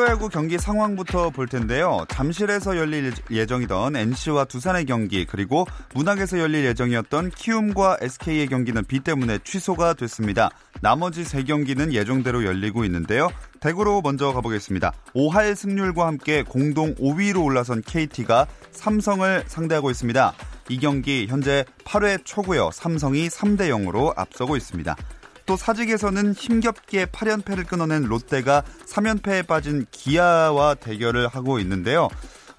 프로야구 경기 상황부터 볼 텐데요. 잠실에서 열릴 예정이던 NC와 두산의 경기 그리고 문학에서 열릴 예정이었던 키움과 SK의 경기는 비 때문에 취소가 됐습니다. 나머지 세 경기는 예정대로 열리고 있는데요. 대구로 먼저 가보겠습니다. 5할 승률과 함께 공동 5위로 올라선 KT가 삼성을 상대하고 있습니다. 이 경기 현재 8회 초고요. 삼성이 3대 0으로 앞서고 있습니다. 또 사직에서는 힘겹게 8연패를 끊어낸 롯데가 3연패에 빠진 기아와 대결을 하고 있는데요.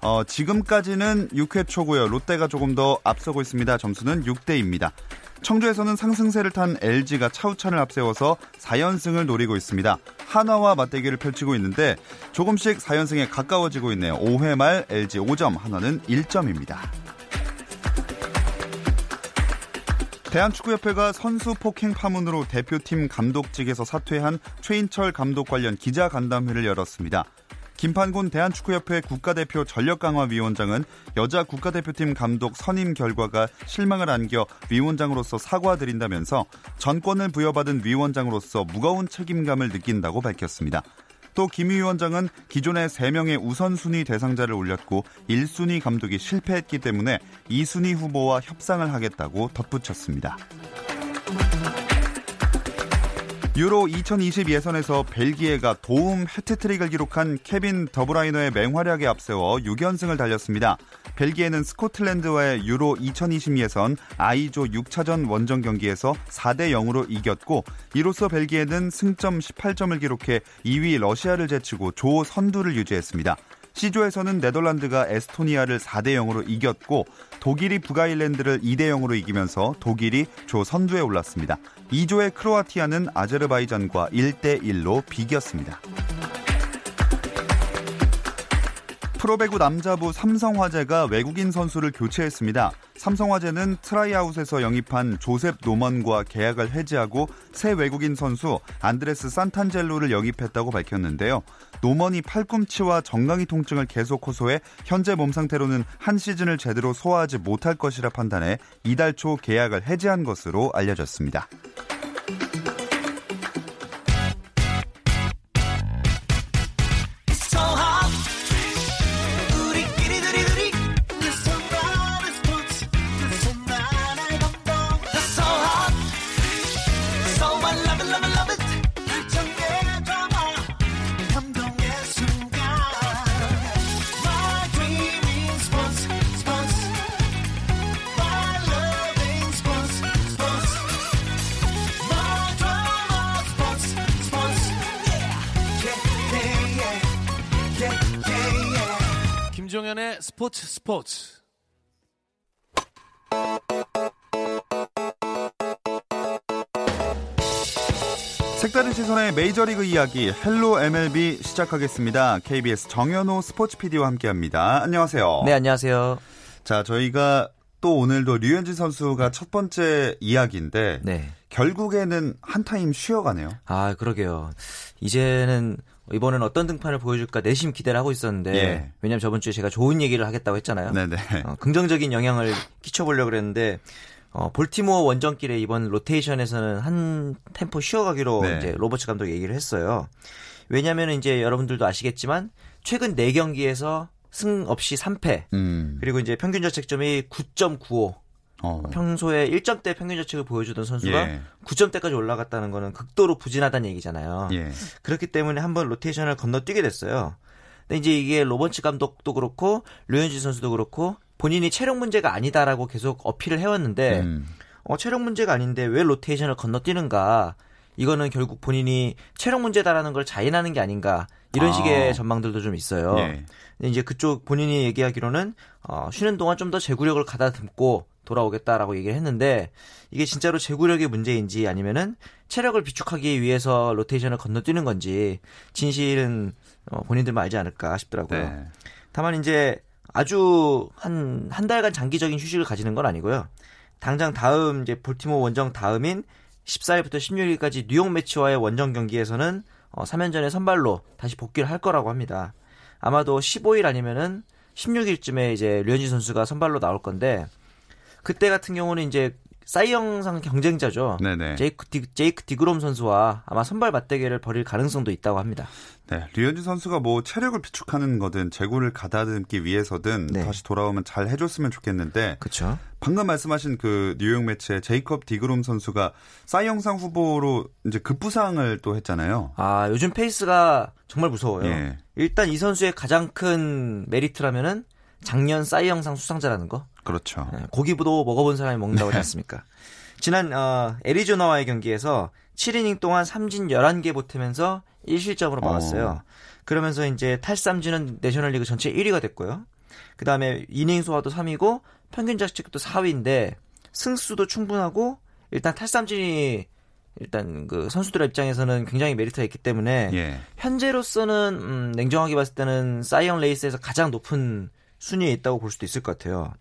어, 지금까지는 6회 초고요. 롯데가 조금 더 앞서고 있습니다. 점수는 6대입니다. 청주에서는 상승세를 탄 LG가 차우찬을 앞세워서 4연승을 노리고 있습니다. 한화와 맞대결을 펼치고 있는데 조금씩 4연승에 가까워지고 있네요. 5회 말 LG 5점, 한화는 1점입니다. 대한축구협회가 선수 폭행 파문으로 대표팀 감독직에서 사퇴한 최인철 감독 관련 기자 간담회를 열었습니다. 김판곤 대한축구협회 국가대표 전력강화위원장은 여자 국가대표팀 감독 선임 결과가 실망을 안겨 위원장으로서 사과드린다면서 전권을 부여받은 위원장으로서 무거운 책임감을 느낀다고 밝혔습니다. 또 김 위원장은 기존의 3명의 우선순위 대상자를 올렸고 1순위 감독이 실패했기 때문에 2순위 후보와 협상을 하겠다고 덧붙였습니다. 유로 2020 예선에서 벨기에가 도움 해트트릭을 기록한 케빈 더브라이너의 맹활약에 앞세워 6연승을 달렸습니다. 벨기에는 스코틀랜드와의 유로 2020 예선 I조 6차전 원정 경기에서 4대 0으로 이겼고 이로써 벨기에는 승점 18점을 기록해 2위 러시아를 제치고 조 선두를 유지했습니다. C조에서는 네덜란드가 에스토니아를 4대 0으로 이겼고 독일이 북아일랜드를 2대 0으로 이기면서 독일이 조 선두에 올랐습니다. E조의 크로아티아는 아제르바이잔과 1대 1로 비겼습니다. 프로배구 남자부 삼성화재가 외국인 선수를 교체했습니다. 삼성화재는 tryout에서 영입한 조셉 노먼과 계약을 해지하고 새 외국인 선수 안드레스 산탄젤로를 영입했다고 밝혔는데요. 노먼이 팔꿈치와 정강이 통증을 계속 호소해 현재 몸 상태로는 한 시즌을 제대로 소화하지 못할 것이라 판단해 이달 초 계약을 해지한 것으로 알려졌습니다. 스포츠 스포츠. 색다른 시선의 메이저리그 이야기 Hello MLB 시작하겠습니다. KBS 정현호 스포츠 PD와 함께합니다. 안녕하세요. 네, 안녕하세요. 자, 저희가 또 오늘도 류현진 선수가 첫 번째 이야기인데 네. 결국에는 한 타임 쉬어가네요. 아, 그러게요. 이제는 이번엔 어떤 등판을 보여줄까 내심 기대를 하고 있었는데 예. 왜냐하면 저번 주에 제가 좋은 얘기를 하겠다고 했잖아요. 어, 긍정적인 영향을 끼쳐보려고 그랬는데 어, 볼티모어 원정길에 이번 로테이션에서는 한 템포 쉬어가기로 네. 이제 로버츠 감독이 얘기를 했어요. 왜냐하면 이제 여러분들도 아시겠지만 최근 4 경기에서 승 없이 3패 음. 그리고 이제 평균 자책점이 9.95 어. 평소에 1점대 평균 자책을 보여주던 선수가 예. 9점대까지 올라갔다는 거는 극도로 부진하다는 얘기잖아요. 예. 그렇기 때문에 한번 로테이션을 건너뛰게 됐어요. 근데 이제 이게 로번츠 감독도 그렇고 류현진 선수도 그렇고 본인이 체력 문제가 아니다라고 계속 어필을 해왔는데 음. 어, 체력 문제가 아닌데 왜 로테이션을 건너뛰는가? 이거는 결국 본인이 체력 문제다라는 걸 자인하는 게 아닌가 이런 아. 식의 전망들도 좀 있어요. 예. 이제 그쪽 본인이 얘기하기로는 어, 쉬는 동안 좀 더 제구력을 가다듬고 돌아오겠다라고 얘기를 했는데 이게 진짜로 제구력의 문제인지 아니면은 체력을 비축하기 위해서 로테이션을 건너뛰는 건지 진실은 어, 본인들만 알지 않을까 싶더라고요. 네. 다만 이제 아주 한, 한 달간 장기적인 휴식을 가지는 건 아니고요. 당장 다음 이제 볼티모 원정 다음인 14일부터 16일까지 뉴욕 매치와의 원정 경기에서는 어, 3연전의 선발로 다시 복귀를 할 거라고 합니다. 아마도 15일 아니면은 16일쯤에 이제 류현진 선수가 선발로 나올 건데 그때 같은 경우는 이제 사이영상 경쟁자죠. 네네. 제이크, 디, 제이크 디그롬 선수와 아마 선발 맞대결을 벌일 가능성도 있다고 합니다. 네, 류현진 선수가 뭐 체력을 비축하는 거든 제구를 가다듬기 위해서든 네. 다시 돌아오면 잘 해줬으면 좋겠는데. 그렇죠. 방금 말씀하신 그 뉴욕 메츠의 제이컵 디그롬 선수가 사이영상 후보로 이제 급부상을 또 했잖아요. 아 요즘 페이스가 정말 무서워요. 예. 일단 이 선수의 가장 큰 메리트라면은 작년 사이영상 수상자라는 거. 그렇죠. 네, 고기도 먹어본 사람이 먹는다고 하지 않습니까? 지난 어, 애리조나와의 경기에서 7이닝 동안 삼진 11개 보태면서 1실점으로 막았어요. 어. 그러면서 이제 탈삼진은 내셔널리그 전체 1위가 됐고요. 그 다음에 이닝 소화도 3위고 평균 자책도 4위인데 승수도 충분하고 일단 탈삼진이 일단 그 선수들의 입장에서는 굉장히 메리트가 있기 때문에 예. 현재로서는 음, 냉정하게 봤을 때는 사이영 레이스에서 가장 높은 순위에 있다고 볼 수도 있을 것 같아요.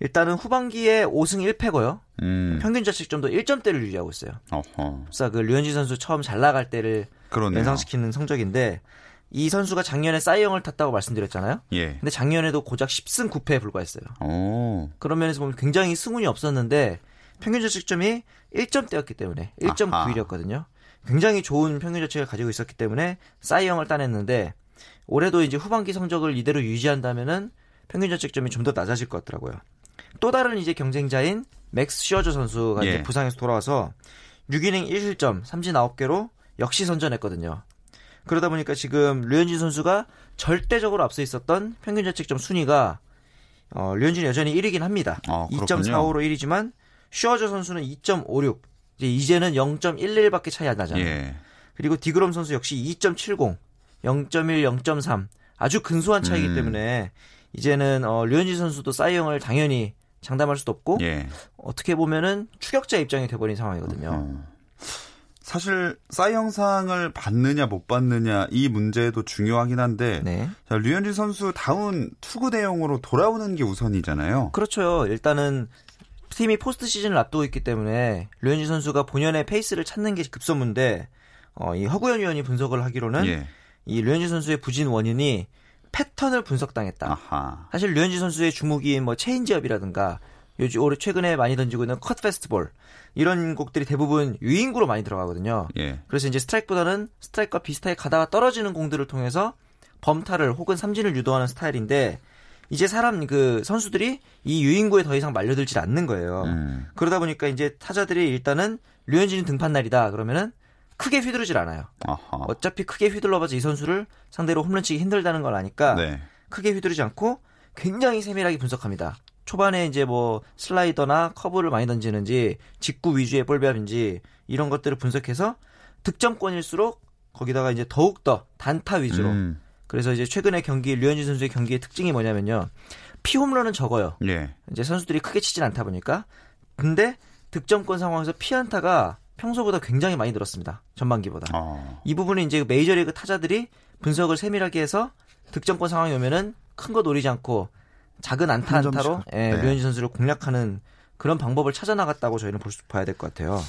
일단은 후반기에 5승 1패고요. 음. 평균 자책점도 1점대를 유지하고 있어요. 어허. 그래서 그 류현진 선수 처음 잘 나갈 때를 그러네요. 연상시키는 성적인데 이 선수가 작년에 사이영을 탔다고 말씀드렸잖아요. 예. 근데 작년에도 고작 10승 9패에 불과했어요. 오. 그런 면에서 보면 굉장히 승운이 없었는데 평균 자책점이 1점대였기 때문에 1.91이었거든요. 굉장히 좋은 평균 자책을 가지고 있었기 때문에 사이영을 따냈는데 올해도 이제 후반기 성적을 이대로 유지한다면은 평균 자책점이 좀 더 낮아질 것 같더라고요. 또 다른 이제 경쟁자인 맥스 슈어저 선수가 예. 이제 부상에서 돌아와서 6이닝 1실점 삼진 9개로 역시 선전했거든요. 그러다 보니까 지금 류현진 선수가 절대적으로 앞서 있었던 평균 자책점 순위가 어, 류현진이 여전히 1위긴 합니다. 아, 2.45로 1위지만 슈어저 선수는 2.56. 이제 이제는 0.11밖에 차이 안 나잖아요. 예. 그리고 디그롬 선수 역시 2.70, 0.1, 0.3 아주 근소한 차이기 음. 때문에 이제는 어, 류현진 선수도 사이영을 당연히 장담할 수도 없고 예. 어떻게 보면은 추격자 입장이 돼버린 상황이거든요. 어. 사실 사이영상을 받느냐 못 받느냐 이 문제도 중요하긴 한데 네. 자, 류현진 선수 다운 투구 내용으로 돌아오는 게 우선이잖아요. 그렇죠. 일단은 팀이 포스트 시즌을 앞두고 있기 때문에 류현진 선수가 본연의 페이스를 찾는 게 급선무인데 어, 이 허구현 위원이 분석을 하기로는 예. 이 류현진 선수의 부진 원인이 패턴을 분석당했다. 아하. 사실 류현진 선수의 주목이 뭐 체인지업이라든가 요즘 올해 최근에 많이 던지고 있는 컷 페스티벌 이런 곡들이 대부분 유인구로 많이 들어가거든요. 예. 그래서 이제 스트라이크보다는 스트라이크와 비슷하게 가다가 떨어지는 공들을 통해서 범타를 혹은 삼진을 유도하는 스타일인데 이제 사람 그 선수들이 이 유인구에 더 이상 말려들지 않는 거예요. 음. 그러다 보니까 이제 타자들이 일단은 류현진이 등판 날이다 그러면은 크게 휘두르질 않아요. 아하. 어차피 크게 휘둘러봐서 이 선수를 상대로 홈런 치기 힘들다는 걸 아니까 네. 크게 휘두르지 않고 굉장히 세밀하게 분석합니다. 초반에 이제 뭐 슬라이더나 커브를 많이 던지는지 직구 위주의 볼배합인지 이런 것들을 분석해서 득점권일수록 거기다가 이제 더욱 더 단타 위주로. 음. 그래서 이제 최근에 경기 류현진 선수의 경기의 특징이 뭐냐면요. 피홈런은 적어요. 예. 이제 선수들이 크게 치진 않다 보니까. 근데 득점권 상황에서 피안타가 평소보다 굉장히 많이 늘었습니다. 전반기보다. 어. 이 부분은 이제 메이저리그 타자들이 분석을 세밀하게 해서 득점권 상황이 오면은 큰 거 노리지 않고 작은 안타 안타로 예, 네. 류현진 선수를 공략하는 그런 방법을 찾아 나갔다고 저희는 볼 수 봐야 될 것 같아요.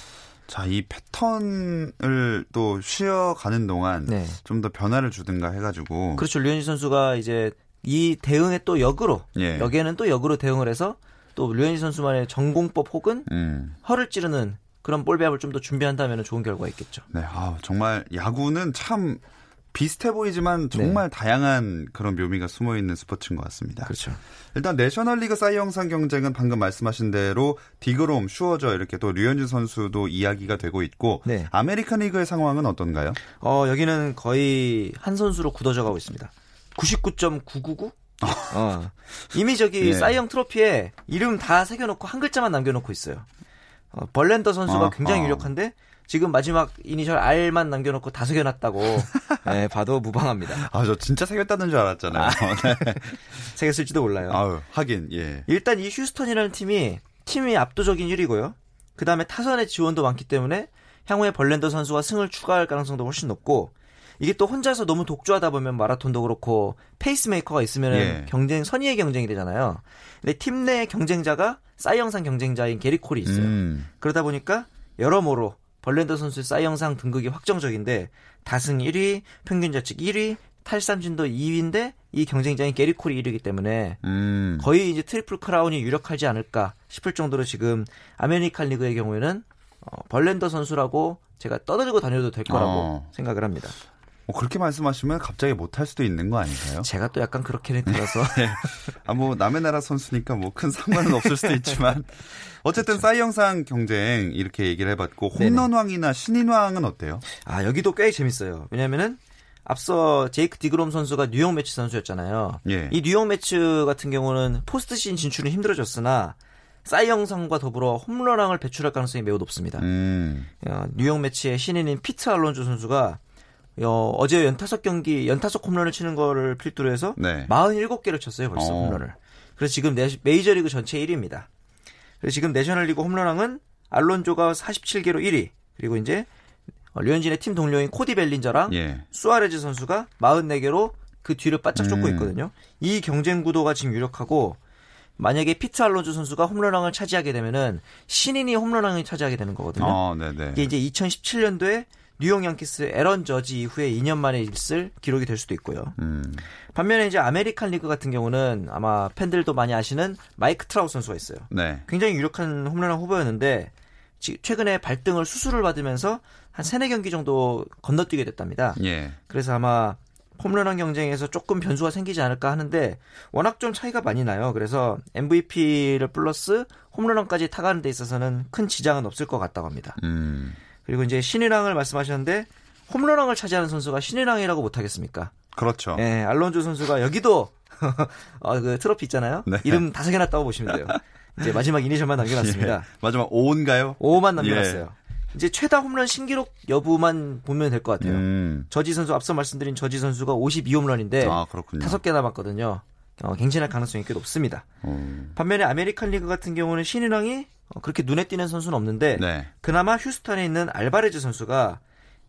자, 이 패턴을 또 쉬어가는 동안 네. 좀더 변화를 주든가 해가지고. 그렇죠. 류현진 선수가 이제 이 대응에 또 역으로, 예. 여기에는 또 역으로 대응을 해서 또 류현진 선수만의 정공법 혹은 음. 허를 찌르는 그런 볼 배합을 좀 더 준비한다면 좋은 결과가 있겠죠. 네, 아, 정말 야구는 참 비슷해 보이지만 정말 네. 다양한 그런 묘미가 숨어 있는 스포츠인 것 같습니다. 그렇죠. 일단 내셔널리그 사이영상 경쟁은 방금 말씀하신 대로 디그롬, 슈어저 이렇게 또 류현진 선수도 이야기가 되고 있고 네. 아메리칸 리그의 상황은 어떤가요? 어, 여기는 거의 한 선수로 굳어져 가고 있습니다. 99.999? 어. 이미 저기 네. 사이영 트로피에 이름 다 새겨놓고 한 글자만 남겨놓고 있어요. 어, 벌렌더 선수가 어, 굉장히 어. 유력한데 지금 마지막 이니셜 R만 남겨놓고 다 새겨놨다고 네, 봐도 무방합니다. 아 저 진짜 새겼다는 줄 알았잖아요. 아, 네. 새겼을지도 몰라요. 아유, 하긴 예. 일단 이 휴스턴이라는 팀이 팀이 압도적인 1위고요. 그 다음에 타선의 지원도 많기 때문에 향후에 벌렌더 선수가 승을 추가할 가능성도 훨씬 높고 이게 또 혼자서 너무 독주하다 보면 마라톤도 그렇고 페이스메이커가 있으면 예. 경쟁 선의의 경쟁이 되잖아요. 근데 팀 내 경쟁자가 사이영상 경쟁자인 게리 콜이 있어요. 음. 그러다 보니까 여러모로 벌렌더 선수의 사이영상 등극이 확정적인데 다승 1위, 평균 자책 1위, 탈삼진도 2위인데 이 경쟁자인 게리 콜이 1위이기 때문에 음. 거의 이제 트리플 크라운이 유력하지 않을까 싶을 정도로 지금 아메리칸 리그의 경우에는 어, 벌렌더 선수라고 제가 떠들고 다녀도 될 거라고 어. 생각을 합니다. 뭐 그렇게 말씀하시면 갑자기 못할 수도 있는 거 아닌가요? 제가 또 약간 그렇게는 들어서. 네. 아, 뭐, 남의 나라 선수니까 뭐 큰 상관은 없을 수도 있지만. 어쨌든 그렇죠. 싸이 영상 경쟁 이렇게 얘기를 해봤고, 홈런왕이나 신인왕은 어때요? 아, 여기도 꽤 재밌어요. 왜냐면은, 앞서 제이크 디그롬 선수가 뉴욕 매치 선수였잖아요. 예. 이 뉴욕 매치 같은 경우는 포스트신 진출은 힘들어졌으나, 싸이 영상과 더불어 홈런왕을 배출할 가능성이 매우 높습니다. 음. 어, 뉴욕 매치의 신인인 피트 알론조 선수가 어, 어제 연타석 경기 연타석 홈런을 치는 거를 필두로 해서 네. 47개를 쳤어요 벌써 어. 홈런을. 그래서 지금 메이저리그 전체 1위입니다. 그래서 지금 내셔널리그 홈런왕은 알론조가 47개로 1위. 그리고 이제 류현진의 팀 동료인 코디 벨린저랑 예. 수아레즈 선수가 44개로 그 뒤를 바짝 쫓고 음. 있거든요. 이 경쟁 구도가 지금 유력하고 만약에 피트 알론조 선수가 홈런왕을 차지하게 되면은 신인이 홈런왕을 차지하게 되는 거거든요. 어, 이게 이제 2017년도에 뉴욕 양키스 에런 저지 이후에 2년 만에 있을 기록이 될 수도 있고요. 음. 반면에 이제 아메리칸 리그 같은 경우는 아마 팬들도 많이 아시는 마이크 트라웃 선수가 있어요. 네. 굉장히 유력한 홈런왕 후보였는데 최근에 발등을 수술을 받으면서 한 세네 경기 정도 건너뛰게 됐답니다. 예. 그래서 아마 홈런왕 경쟁에서 조금 변수가 생기지 않을까 하는데 워낙 좀 차이가 많이 나요. 그래서 MVP를 플러스 홈런왕까지 타가는 데 있어서는 큰 지장은 없을 것 같다고 합니다. 음. 그리고 이제 신인왕을 말씀하셨는데 홈런왕을 차지하는 선수가 신인왕이라고 못하겠습니까? 그렇죠. 예, 알론조 선수가 여기도 어, 그 트로피 있잖아요. 네. 이름 다섯 개나 따고 보시면 돼요. 이제 마지막 이니셜만 남겨놨습니다. 예. 마지막 5인가요? 5만 남겨놨어요. 예. 이제 최다 홈런 신기록 여부만 보면 될 것 같아요. 음. 저지 선수 앞서 말씀드린 저지 선수가 52홈런인데 아, 다섯 개 남았거든요. 어, 갱신할 가능성이 꽤 높습니다. 음. 반면에 아메리칸 리그 같은 경우는 신인왕이 어, 그렇게 눈에 띄는 선수는 없는데 네. 그나마 휴스턴에 있는 알바레즈 선수가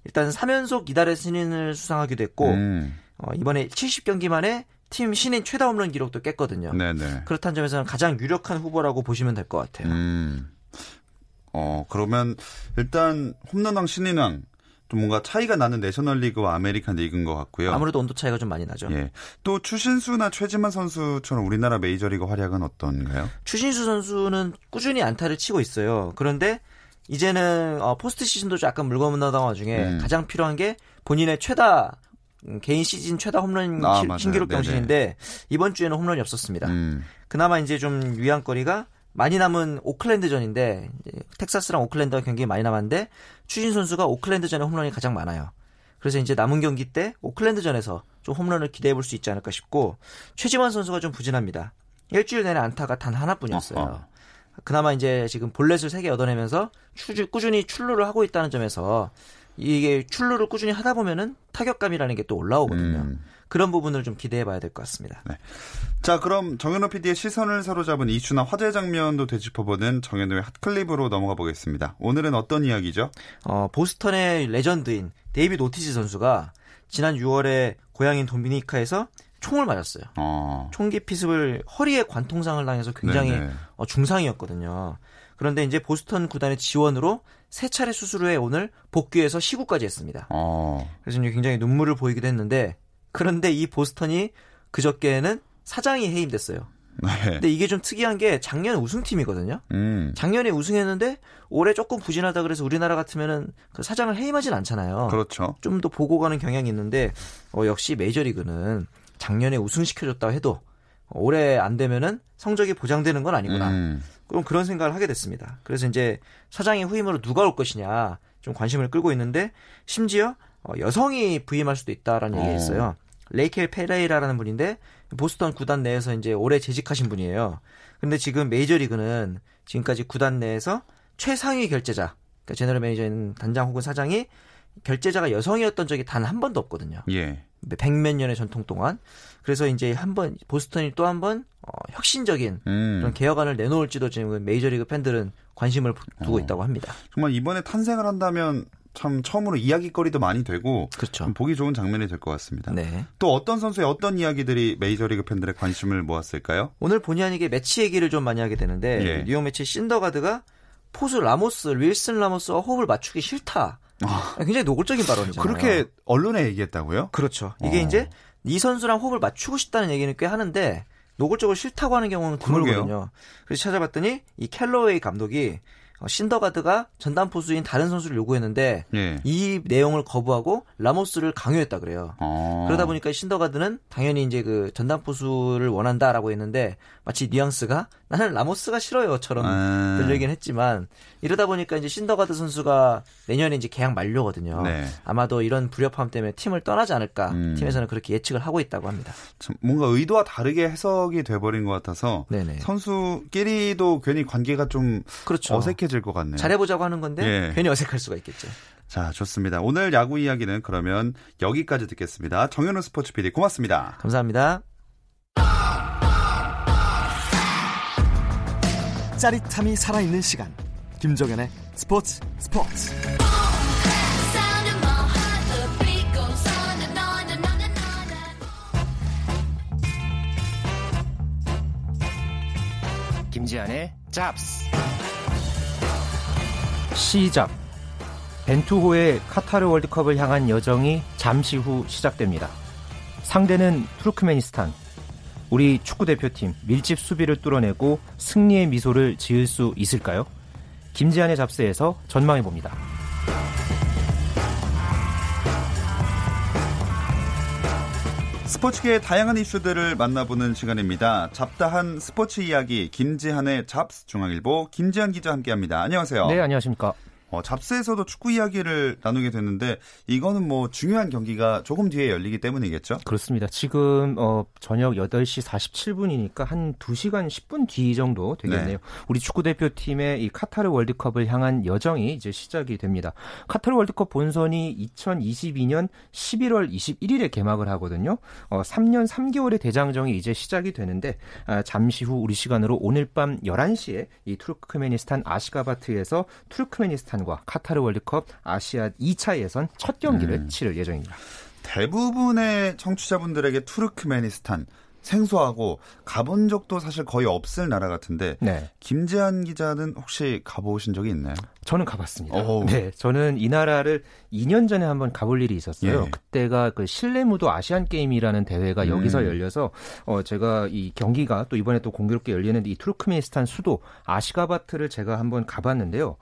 일단 3연속 이달의 신인을 수상하기도 했고 음. 어, 이번에 70경기 만에 팀 신인 최다 홈런 기록도 깼거든요. 네네. 그렇다는 점에서는 가장 유력한 후보라고 보시면 될 것 같아요. 음. 어 그러면 일단 홈런왕 신인왕 좀 뭔가 차이가 나는 내셔널리그와 아메리칸 리그인 것 같고요. 아무래도 온도 차이가 좀 많이 나죠. 예. 또 추신수나 최지만 선수처럼 우리나라 메이저리거 활약은 어떤가요? 추신수 선수는 꾸준히 안타를 치고 있어요. 그런데 이제는 어, 포스트 시즌도 약간 물 건너간 와중에 음. 가장 필요한 게 본인의 최다 음, 개인 시즌 최다 홈런 아, 신기록 경신인데 이번 주에는 홈런이 없었습니다. 음. 그나마 이제 좀 위안거리가 많이 남은 오클랜드전인데 텍사스랑 오클랜드가 경기 많이 남았는데 추신 선수가 오클랜드전에 홈런이 가장 많아요. 그래서 이제 남은 경기 때 오클랜드전에서 좀 홈런을 기대해 볼 수 있지 않을까 싶고 최지만 선수가 좀 부진합니다. 일주일 내내 안타가 단 하나뿐이었어요. 어허. 그나마 이제 지금 볼넷을 3개 얻어내면서 꾸준히 출루를 하고 있다는 점에서 이게 출루를 꾸준히 하다 보면은 타격감이라는 게 또 올라오거든요. 음. 그런 부분을 좀 기대해 봐야 될 것 같습니다. 네. 자, 그럼 정현호 PD의 시선을 사로잡은 이슈나 화제 장면도 되짚어보는 정현호의 핫클립으로 넘어가 보겠습니다. 오늘은 어떤 이야기죠? 어, 보스턴의 레전드인 데이비드 오티지 선수가 지난 6월에 고향인 도미니카에서 총을 맞았어요. 어. 총기 피습을 허리에 관통상을 당해서 굉장히 어, 중상이었거든요. 그런데 이제 보스턴 구단의 지원으로 세 차례 수술 후에 오늘 복귀해서 시구까지 했습니다. 어. 그래서 굉장히 눈물을 보이기도 했는데 그런데 이 보스턴이 그저께는 사장이 해임됐어요. 네. 근데 이게 좀 특이한 게 작년 우승팀이거든요. 음. 작년에 우승했는데 올해 조금 부진하다 그래서 우리나라 같으면은 그 사장을 해임하진 않잖아요. 그렇죠. 좀 더 보고 가는 경향이 있는데 어, 역시 메이저리그는 작년에 우승시켜줬다 해도 올해 안 되면은 성적이 보장되는 건 아니구나. 음. 그럼 그런 생각을 하게 됐습니다. 그래서 이제 사장의 후임으로 누가 올 것이냐 좀 관심을 끌고 있는데 심지어 어, 여성이 부임할 수도 있다라는 얘기가 어. 있어요. 레이켈 페레이라라는 분인데 보스턴 구단 내에서 이제 오래 재직하신 분이에요. 근데 지금 메이저리그는 지금까지 구단 내에서 최상위 결재자, 그러니까 general manager인 단장 혹은 사장이 결재자가 여성이었던 적이 단 한 번도 없거든요. 예. 백몇 년의 전통 동안. 그래서 이제 한 번 보스턴이 또 한번 어, 혁신적인 음. 그런 개혁안을 내놓을지도 지금 메이저리그 팬들은 관심을 두고 어. 있다고 합니다. 정말 이번에 탄생을 한다면 참 처음으로 이야기거리도 많이 되고 그렇죠. 보기 좋은 장면이 될 것 같습니다. 네. 또 어떤 선수의 어떤 이야기들이 메이저리그 팬들의 관심을 모았을까요? 오늘 본의 아니게 메츠 얘기를 좀 많이 하게 되는데 예. 뉴욕 메츠 신더가드가 포수 라모스, 윌슨 라모스와 호흡을 맞추기 싫다. 아. 굉장히 노골적인 발언이잖아요. 그렇게 언론에 얘기했다고요? 그렇죠. 이게 어. 이제 이 선수랑 호흡을 맞추고 싶다는 얘기는 꽤 하는데 노골적으로 싫다고 하는 경우는 드물거든요. 그래서 찾아봤더니 이 캘러웨이 감독이 어, 신더가드가 전담 포수인 다른 선수를 요구했는데 예. 이 내용을 거부하고 라모스를 강요했다 그래요. 어. 그러다 보니까 신더가드는 당연히 이제 그 전담 포수를 원한다라고 했는데 마치 뉘앙스가 나는 라모스가 싫어요처럼 아. 들리긴 했지만 이러다 보니까 이제 신더가드 선수가 내년에 이제 계약 만료거든요. 네. 아마도 이런 불협화음 때문에 팀을 떠나지 않을까 음. 팀에서는 그렇게 예측을 하고 있다고 합니다. 참 뭔가 의도와 다르게 해석이 돼버린 것 같아서 네네. 선수끼리도 괜히 관계가 좀 그렇죠. 어색해 질 것 같네요. 잘해보자고 하는 건데 예. 괜히 어색할 수가 있겠죠. 자, 좋습니다. 오늘 야구 이야기는 그러면 여기까지 듣겠습니다. 정현우 스포츠 PD 고맙습니다. 감사합니다. 짜릿함이 살아있는 시간 김정현의 스포츠 스포츠 김지한의 잡스 시작 벤투호의 카타르 월드컵을 향한 여정이 잠시 후 시작됩니다. 상대는 투르크메니스탄 우리 축구 대표팀 밀집 수비를 뚫어내고 승리의 미소를 지을 수 있을까요? 김지한의 잡스에서 전망해 봅니다. 스포츠계의 다양한 이슈들을 만나보는 시간입니다. 잡다한 스포츠 이야기 김지한의 잡스 중앙일보 김지한 기자 함께합니다. 안녕하세요. 네, 안녕하십니까. 어, 잡스에서도 축구 이야기를 나누게 됐는데 이거는 뭐 중요한 경기가 조금 뒤에 열리기 때문이겠죠? 그렇습니다. 지금 어, 저녁 8시 47분이니까 한 2시간 10분 뒤 정도 되겠네요. 네. 우리 축구 대표팀의 이 카타르 월드컵을 향한 여정이 이제 시작이 됩니다. 카타르 월드컵 본선이 2022년 11월 21일에 개막을 하거든요. 어, 3년 3개월의 대장정이 이제 시작이 되는데 아, 잠시 후 우리 시간으로 오늘 밤 11시에 이 투르크메니스탄 아시가바트에서 투르크메니스탄 카자흐스탄과 카타르 월드컵 아시아 2차 예선 첫 경기를 음. 치를 예정입니다. 대부분의 청취자분들에게 투르크메니스탄 생소하고 가본 적도 사실 거의 없을 나라 같은데 네. 김재한 기자는 혹시 가보신 적이 있나요? 저는 가봤습니다. 오 네, 저는 이 나라를 2년 전에 한번 가볼 일이 있었어요. 예. 그때가 그 실내 무도 아시안 게임이라는 대회가 음. 여기서 열려서 어 제가 이 경기가 또 이번에 또 공교롭게 열리는데 이 투르크메니스탄 수도 아시가바트를 제가 한번 가봤는데요.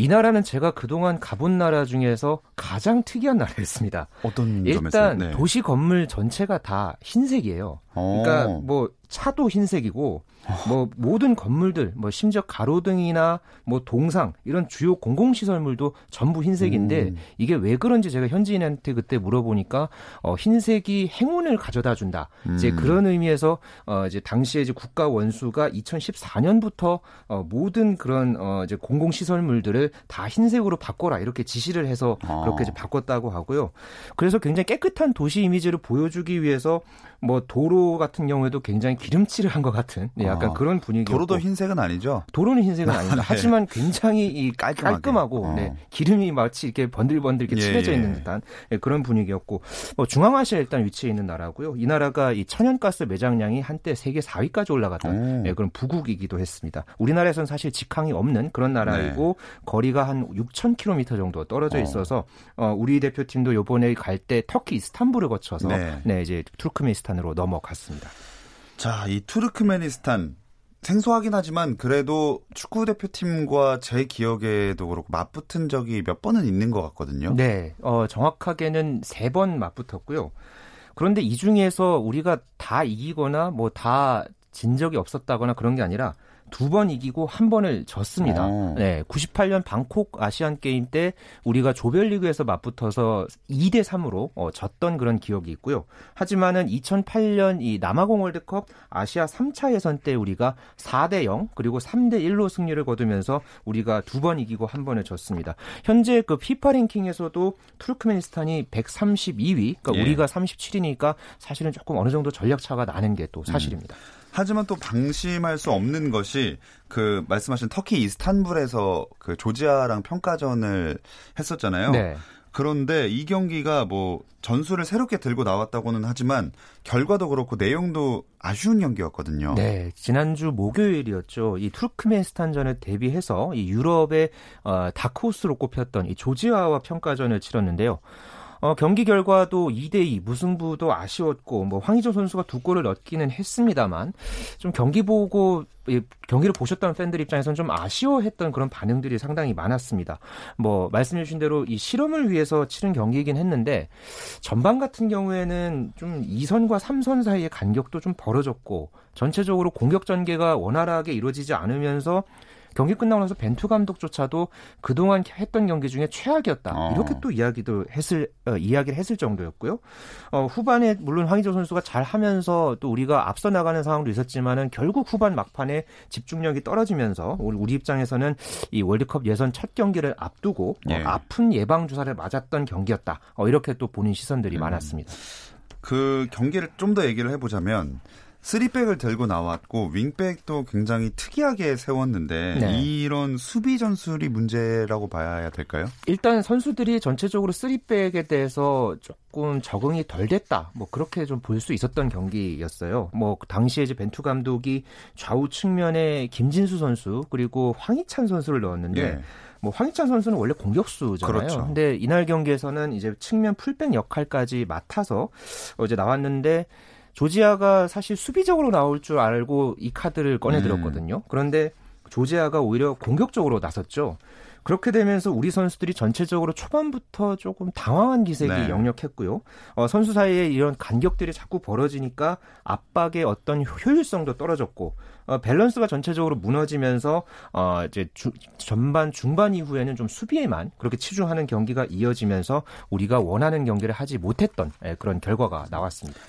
이 나라는 제가 그동안 가본 나라 중에서 가장 특이한 나라였습니다. 어떤 일단 네. 도시 건물 전체가 다 흰색이에요. 그러니까 어. 뭐 차도 흰색이고 뭐 모든 건물들 뭐 심지어 가로등이나 뭐 동상 이런 주요 공공 시설물도 전부 흰색인데 음. 이게 왜 그런지 제가 현지인한테 그때 물어보니까 어 흰색이 행운을 가져다 준다. 음. 이제 그런 의미에서 어 이제 당시에 이제 국가 원수가 2014년부터 어 모든 그런 어 이제 공공 시설물들을 다 흰색으로 바꿔라 이렇게 지시를 해서 아. 그렇게 이제 바꿨다고 하고요. 그래서 굉장히 깨끗한 도시 이미지를 보여주기 위해서 뭐 도로 같은 경우에도 굉장히 기름칠을 한 것 같은 네, 약간 아, 그런 분위기. 도로도 흰색은 아니죠? 도로는 흰색은 아닙니다. 네. 하지만 굉장히 이. 깔끔하고 어. 네, 기름이 마치 이렇게 번들번들 이렇게 예, 칠해져 예. 있는 듯한 네, 그런 분위기였고 뭐 중앙아시아에 일단 위치해 있는 나라고요. 이 나라가 이 천연가스 매장량이 한때 세계 4위까지 올라갔던 네, 그런 부국이기도 했습니다. 우리나라에서는 사실 직항이 없는 그런 나라이고 네. 거리가 한 6,000km 정도 떨어져 어. 있어서 어, 우리 대표팀도 요번에 갈 때 터키 이스탄불을 거쳐서 네. 네 이제 투르크메니스탄 으로 넘어갔습니다. 자, 이 투르크메니스탄 생소하긴 하지만 그래도 축구 대표팀과 제 기억에도 그렇고 맞붙은 적이 몇 번은 있는 것 같거든요. 네, 어, 정확하게는 세 번 맞붙었고요. 그런데 이 중에서 우리가 다 이기거나 뭐 다 진 적이 없었다거나 그런 게 아니라 두 번 이기고 한 번을 졌습니다. 오. 어. 네, 98년 방콕 아시안 게임 때 우리가 조별리그에서 맞붙어서 2대 3으로 어, 졌던 그런 기억이 있고요. 하지만은 2008년 이 남아공 월드컵 아시아 3차 예선 때 우리가 4대 0 그리고 3대 1로 승리를 거두면서 우리가 두 번 이기고 한 번을 졌습니다. 현재 그 피파 랭킹에서도 투르크메니스탄이 132위, 그러니까 예. 우리가 37위니까 사실은 조금 어느 정도 전략 차가 나는 게 또 사실입니다. 음. 하지만 또 방심할 수 없는 것이 그 말씀하신 터키 이스탄불에서 그 조지아랑 평가전을 했었잖아요. 네. 그런데 이 경기가 뭐 전술을 새롭게 들고 나왔다고는 하지만 결과도 그렇고 내용도 아쉬운 경기였거든요. 네, 지난주 목요일이었죠. 이 투르크메스탄전을 대비해서 이 유럽의 어, 다크호스로 꼽혔던 이 조지아와 평가전을 치렀는데요. 어, 경기 결과도 2대2 무승부도 아쉬웠고 뭐 황희조 선수가 두 골을 넣기는 했습니다만 좀 경기 보고 경기를 보셨던 팬들 입장에서는 좀 아쉬워했던 그런 반응들이 상당히 많았습니다. 뭐 말씀해 주신 대로 이 실험을 위해서 치른 경기이긴 했는데 전반 같은 경우에는 좀 2선과 3선 사이의 간격도 좀 벌어졌고 전체적으로 공격 전개가 원활하게 이루어지지 않으면서 경기 끝나고 나서 벤투 감독조차도 그동안 했던 경기 중에 최악이었다. 어. 이렇게 또 이야기도 했을 어, 이야기를 했을 정도였고요. 어, 후반에 물론 황희조 선수가 잘 하면서 또 우리가 앞서 나가는 상황도 있었지만은 결국 후반 막판에 집중력이 떨어지면서 우리 입장에서는 이 월드컵 예선 첫 경기를 앞두고 어, 예. 어, 아픈 예방 주사를 맞았던 경기였다. 어, 이렇게 또 보는 시선들이 음. 많았습니다. 그 경기를 좀 더 얘기를 해보자면 쓰리백을 들고 나왔고 윙백도 굉장히 특이하게 세웠는데 네. 이런 수비 전술이 문제라고 봐야 될까요? 일단 선수들이 전체적으로 쓰리백에 대해서 조금 적응이 덜 됐다. 뭐 그렇게 좀 볼 수 있었던 경기였어요. 뭐 당시에 이제 벤투 감독이 좌우 측면에 김진수 선수 그리고 황희찬 선수를 넣었는데 네. 뭐 황희찬 선수는 원래 공격수잖아요. 그렇죠. 근데 이날 경기에서는 이제 측면 풀백 역할까지 맡아서 어제 나왔는데 조지아가 사실 수비적으로 나올 줄 알고 이 카드를 꺼내들었거든요. 음. 그런데 조지아가 오히려 공격적으로 나섰죠. 그렇게 되면서 우리 선수들이 전체적으로 초반부터 조금 당황한 기색이 네. 역력했고요. 어, 선수 사이에 이런 간격들이 자꾸 벌어지니까 압박의 어떤 효율성도 떨어졌고 어, 밸런스가 전체적으로 무너지면서 어, 이제 주, 전반 중반 이후에는 좀 수비에만 그렇게 치중하는 경기가 이어지면서 우리가 원하는 경기를 하지 못했던 예, 그런 결과가 나왔습니다.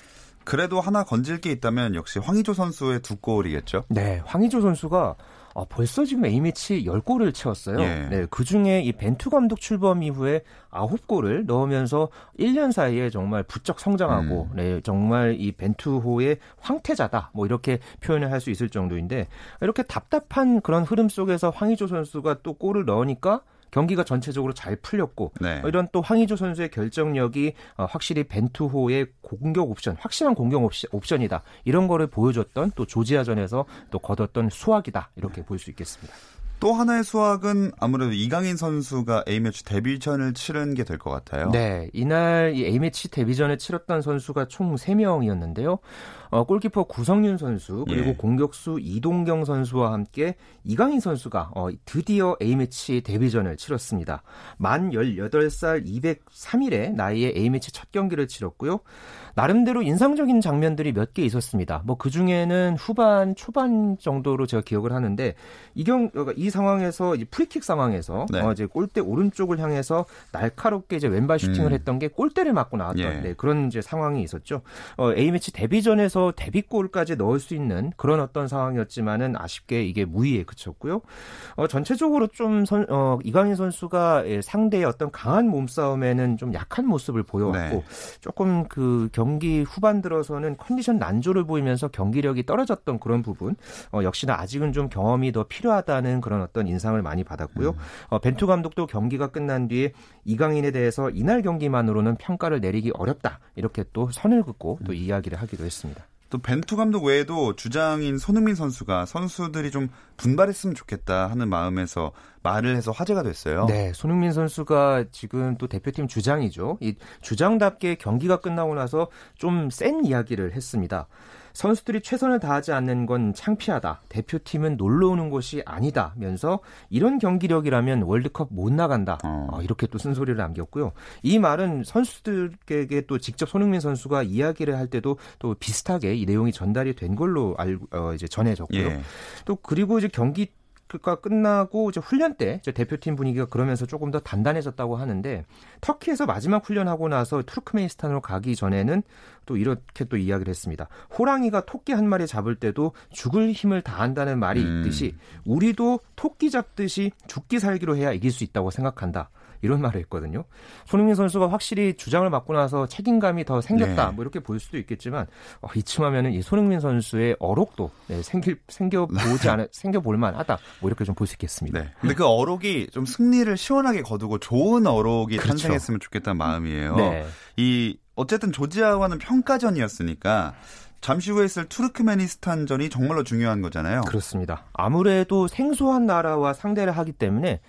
그래도 하나 건질 게 있다면 역시 황희조 선수의 두 골이겠죠? 네, 황희조 선수가 어, 벌써 지금 A매치 10골을 채웠어요. 예. 네, 그 중에 이 벤투 감독 출범 이후에 9골을 넣으면서 1년 사이에 정말 부쩍 성장하고, 음. 네, 정말 이 벤투호의 황태자다. 뭐 이렇게 표현을 할 수 있을 정도인데, 이렇게 답답한 그런 흐름 속에서 황희조 선수가 또 골을 넣으니까 경기가 전체적으로 잘 풀렸고 네. 이런 또 황의조 선수의 결정력이 어, 확실히 벤투호의 공격 옵션, 확실한 공격 옵션, 이다 이런 거를 보여줬던 또 조지아전에서 또 거뒀던 수확이다 이렇게 볼 수 있겠습니다. 또 하나의 수확은 아무래도 이강인 선수가 A매치 데뷔전을 치른 게 될 것 같아요. 네, 이날 이 A매치 데뷔전을 치렀던 선수가 총 3명이었는데요. 어, 골키퍼 구성윤 선수 그리고 예. 공격수 이동경 선수와 함께 이강인 선수가 어, 드디어 A매치 데뷔전을 치렀습니다. 만 18살 203일에 나이에 A매치 첫 경기를 치렀고요. 나름대로 인상적인 장면들이 몇 개 있었습니다. 뭐 그 중에는 후반 초반 정도로 제가 기억을 하는데 이경 그러니까 이 상황에서 이 프리킥 상황에서 네. 어, 이제 골대 오른쪽을 향해서 날카롭게 이제 왼발 슈팅을 음. 했던 게 골대를 맞고 나왔던 예. 네, 그런 이제 상황이 있었죠. 어, A 매치 데뷔전에서 데뷔골까지 넣을 수 있는 그런 어떤 상황이었지만은 아쉽게 이게 무위에 그쳤고요. 어, 전체적으로 좀 선, 어, 이강인 선수가 예, 상대의 어떤 강한 몸싸움에는 좀 약한 모습을 보여왔고 네. 조금 그 경기 후반 들어서는 컨디션 난조를 보이면서 경기력이 떨어졌던 그런 부분 어, 역시나 아직은 좀 경험이 더 필요하다는 그런 어떤 인상을 많이 받았고요. 음. 어, 벤투 감독도 경기가 끝난 뒤에 이강인에 대해서 이날 경기만으로는 평가를 내리기 어렵다 이렇게 또 선을 긋고 또 음. 이야기를 하기도 했습니다. 또 벤투 감독 외에도 주장인 손흥민 선수가 선수들이 좀 분발했으면 좋겠다 하는 마음에서 말을 해서 화제가 됐어요. 네, 손흥민 선수가 지금 또 대표팀 주장이죠. 이 주장답게 경기가 끝나고 나서 좀 센 이야기를 했습니다. 선수들이 최선을 다하지 않는 건 창피하다. 대표팀은 놀러 오는 곳이 아니다면서 이런 경기력이라면 월드컵 못 나간다. 어. 어, 이렇게 또 쓴소리를 남겼고요. 이 말은 선수들에게 또 직접 손흥민 선수가 이야기를 할 때도 또 비슷하게 이 내용이 전달이 된 걸로 알고 어, 이제 전해졌고요. 예. 또 그리고 이제 경기 가 끝나고 이제 훈련 때 이제 대표팀 분위기가 그러면서 조금 더 단단해졌다고 하는데 터키에서 마지막 훈련하고 나서 투르크메니스탄으로 가기 전에는 또 이렇게 또 이야기를 했습니다. 호랑이가 토끼 한 마리 잡을 때도 죽을 힘을 다한다는 말이 음. 있듯이 우리도 토끼 잡듯이 죽기 살기로 해야 이길 수 있다고 생각한다. 이런 말을 했거든요. 손흥민 선수가 확실히 주장을 맡고 나서 책임감이 더 생겼다. 네. 뭐 이렇게 볼 수도 있겠지만 어, 이쯤 하면은 이 손흥민 선수의 어록도 네, 생길 생겨 보지 않아 생겨 볼 만하다. 뭐 이렇게 좀 볼 수 있겠습니다. 네. 근데 그 어록이 좀 승리를 시원하게 거두고 좋은 어록이 그렇죠. 탄생했으면 좋겠다는 마음이에요. 네. 이 어쨌든 조지아와는 평가전이었으니까 잠시 후에 있을 투르크메니스탄전이 정말로 중요한 거잖아요. 그렇습니다. 아무래도 생소한 나라와 상대를 하기 때문에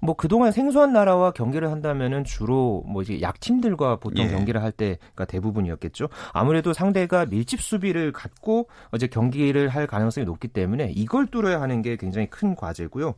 뭐 그동안 생소한 나라와 경기를 한다면은 주로 뭐 이제 약팀들과 보통 예. 경기를 할 때가 대부분이었겠죠. 아무래도 상대가 밀집 수비를 갖고 이제 경기를 할 가능성이 높기 때문에 이걸 뚫어야 하는 게 굉장히 큰 과제고요.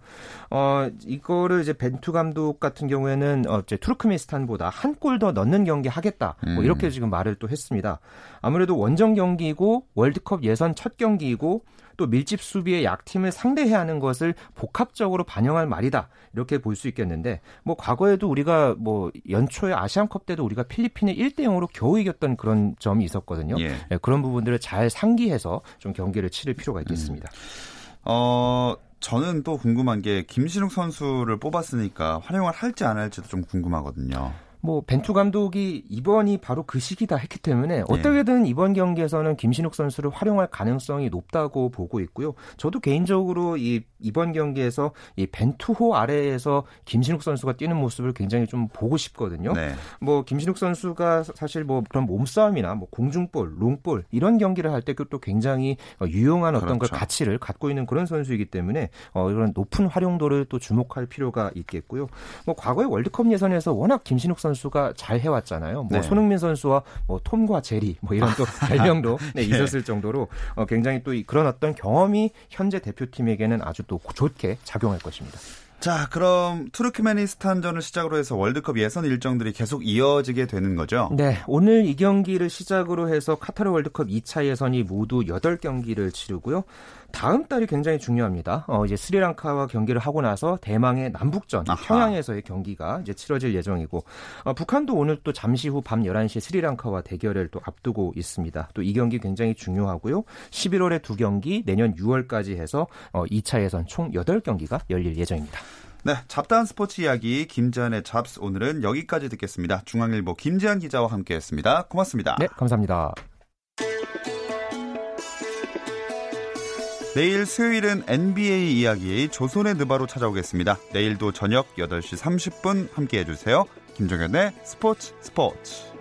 어 이거를 이제 벤투 감독 같은 경우에는 어 이제 투르크메스탄보다 한 골 더 넣는 경기 하겠다. 뭐 음. 이렇게 지금 말을 또 했습니다. 아무래도 원정 경기고 월드컵 예선 첫 경기이고 또 밀집 수비의 약팀을 상대해야 하는 것을 복합적으로 반영할 말이다. 이렇게 볼 수 있겠는데 뭐 과거에도 우리가 뭐 연초에 아시안컵 때도 우리가 필리핀에 1대 0으로 겨우 이겼던 그런 점이 있었거든요. 예. 네, 그런 부분들을 잘 상기해서 좀 경기를 치를 필요가 있겠습니다. 음. 어 저는 또 궁금한 게 김신욱 선수를 뽑았으니까 활용을 할지 안 할지도 좀 궁금하거든요. 뭐 벤투 감독이 이번이 바로 그 시기다 했기 때문에 네. 어떻게든 이번 경기에서는 김신욱 선수를 활용할 가능성이 높다고 보고 있고요. 저도 개인적으로 이 이번 경기에서 이 벤투호 아래에서 김신욱 선수가 뛰는 모습을 굉장히 좀 보고 싶거든요. 네. 뭐 김신욱 선수가 사실 뭐 그런 몸싸움이나 뭐 공중볼, 롱볼 이런 경기를 할 때 또 굉장히 유용한 어떤 그렇죠. 그 가치를 갖고 있는 그런 선수이기 때문에 어 이런 높은 활용도를 또 주목할 필요가 있겠고요. 뭐 과거의 월드컵 예선에서 워낙 김신욱 선수 선수가 잘 해왔잖아요. 뭐 네. 손흥민 선수와 뭐 톰과 제리 뭐 이런 또 별명도 네, 예. 있었을 정도로 어, 굉장히 또 그런 어떤 경험이 현재 대표팀에게는 아주 또 좋게 작용할 것입니다. 자, 그럼 투르크메니스탄전을 시작으로 해서 월드컵 예선 일정들이 계속 이어지게 되는 거죠? 네, 오늘 이 경기를 시작으로 해서 카타르 월드컵 2차 예선이 모두 8경기를 치르고요. 다음 달이 굉장히 중요합니다. 어, 이제 스리랑카와 경기를 하고 나서 대망의 남북전 아하. 평양에서의 경기가 이제 치러질 예정이고 어, 북한도 오늘 또 잠시 후 밤 11시 스리랑카와 대결을 또 앞두고 있습니다. 또 이 경기 굉장히 중요하고요. 11월에 두 경기, 내년 6월까지 해서 어, 2차 예선 총 8경기가 열릴 예정입니다. 네, 잡다한 스포츠 이야기 김지한의 잡스 오늘은 여기까지 듣겠습니다. 중앙일보 김지한 기자와 함께했습니다. 고맙습니다. 네, 감사합니다. 내일 수요일은 NBA 이야기 조선의 느바로 찾아오겠습니다. 내일도 저녁 8시 30분 함께 해주세요. 김종현의 스포츠 스포츠.